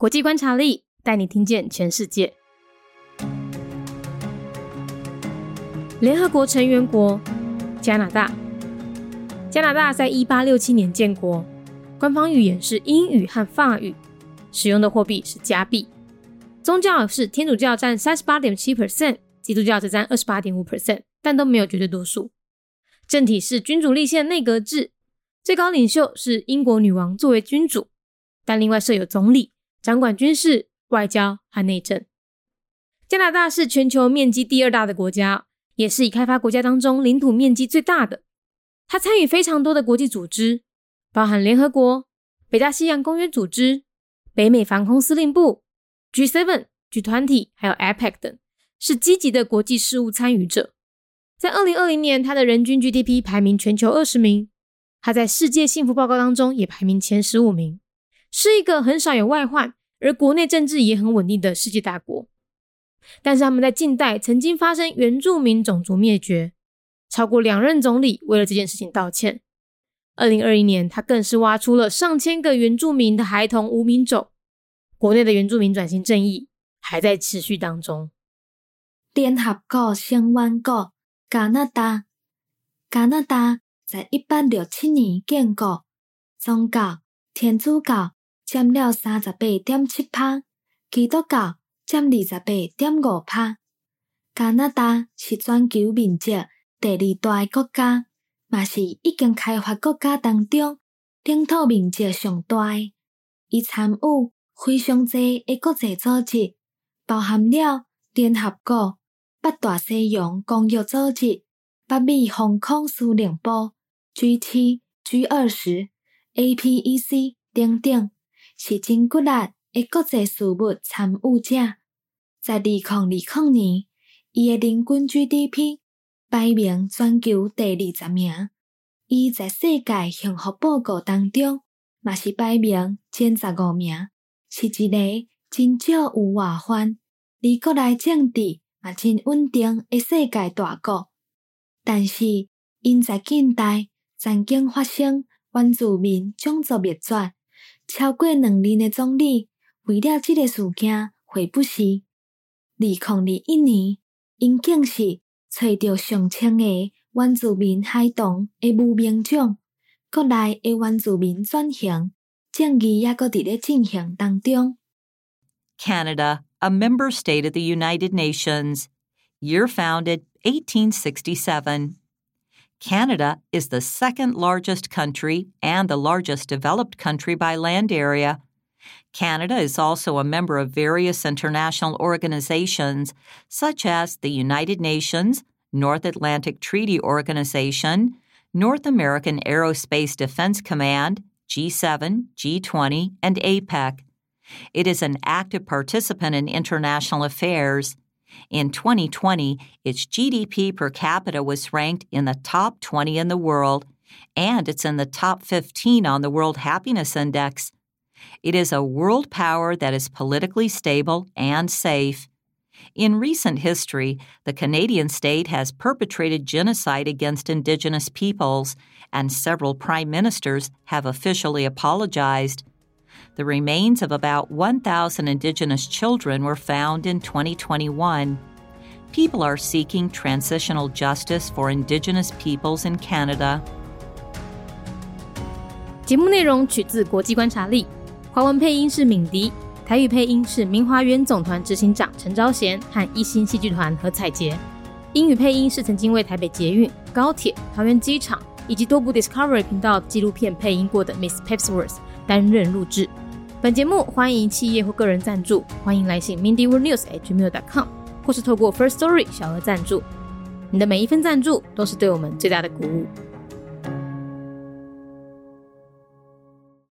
国际观察力带你听见全世界。联合国成员国加拿大，加拿大在一八六七年建国，官方语言是英语和法语，使用的货币是加币。宗教是天主教占三十八点七 percent，基督教则占二十八点五 percent，但都没有绝对多数。政体是君主立宪内阁制，最高领袖是英国女王作为君主，但另外设有总理，掌管军事、外交和内政。加拿大是全球面积第二大的国家，也是已开发国家当中领土面积最大的。它参与非常多的国际组织，包含联合国、北大西洋公约组织、北美防空司令部、G7、G 团体，还有 APEC 等，是积极的国际事务参与者。在二零二零年，它的人均 GDP 排名全球二十名，它在世界幸福报告当中也排名前十五名，是一个很少有外患，而国内政治也很稳定的世界大国。但是他们在近代曾经发生原住民种族灭绝，超过两任总理为了这件事情道歉。二零二一年，他更是挖出了上千个原住民的孩童无名种，国内的原住民转型正义还在持续当中。联合国成员国。加拿大，加拿大在一八六七年建国，宗教天主教占了三十八点七趴，基督教占二十八点五趴。加拿大是全球面积第二大国家，嘛是已经开发国家当中领土面积上大。伊参与非常济的国际组织，包含了联合国。北大西洋公约组织、北美航空司令部、G7、G 二十、APEC 等等，是真骨力诶国际事务参与者。在二零二零年，伊诶人均 GDP 排名全球第二十名。伊在世界幸福报告当中，嘛是排名前十五名，是一个真少有外患，而国内政治。嘛真稳定诶世界大国，但是因在近代曾经发生原住民种族灭绝，超过两年的总理为了这个事件会不是。二零二一年，因竟是找到上千个原住民孩童的无名种，国内的原住民转型正义也搁伫咧进行当中。Canada. a member state of the United Nations. Year founded 1867. Canada is the second largest country and the largest developed country by land area. Canada is also a member of various international organizations such as the United Nations, North Atlantic Treaty Organization, North American Aerospace Defense Command, G7, G20, and APEC. It is an active participant in international affairs. In 2020, its GDP per capita was ranked in the top 20 in the world, and it's in the top 15 on the World Happiness Index. It is a world power that is politically stable and safe. In recent history, the Canadian state has perpetrated genocide against Indigenous peoples, and several prime ministers have officially apologized. The remains of about 1,000 Indigenous children were found in 2021. People are seeking transitional justice for Indigenous peoples in Canada. 节目内容取自国际观察力，华文配音是敏迪，台语配音是明华园总团执行长陈昭贤和一星戏剧团何彩杰，英语配音是曾经为台北捷运、高铁、桃园机场以及多部 Discovery 频道纪录片配音过的 Miss Pepsworth 担任录制。 本节目欢迎企业或个人赞助，欢迎来信 mindyworldnews@gmail.com，或是透过 First Story 小额赞助。你的每一份赞助都是对我们最大的鼓舞。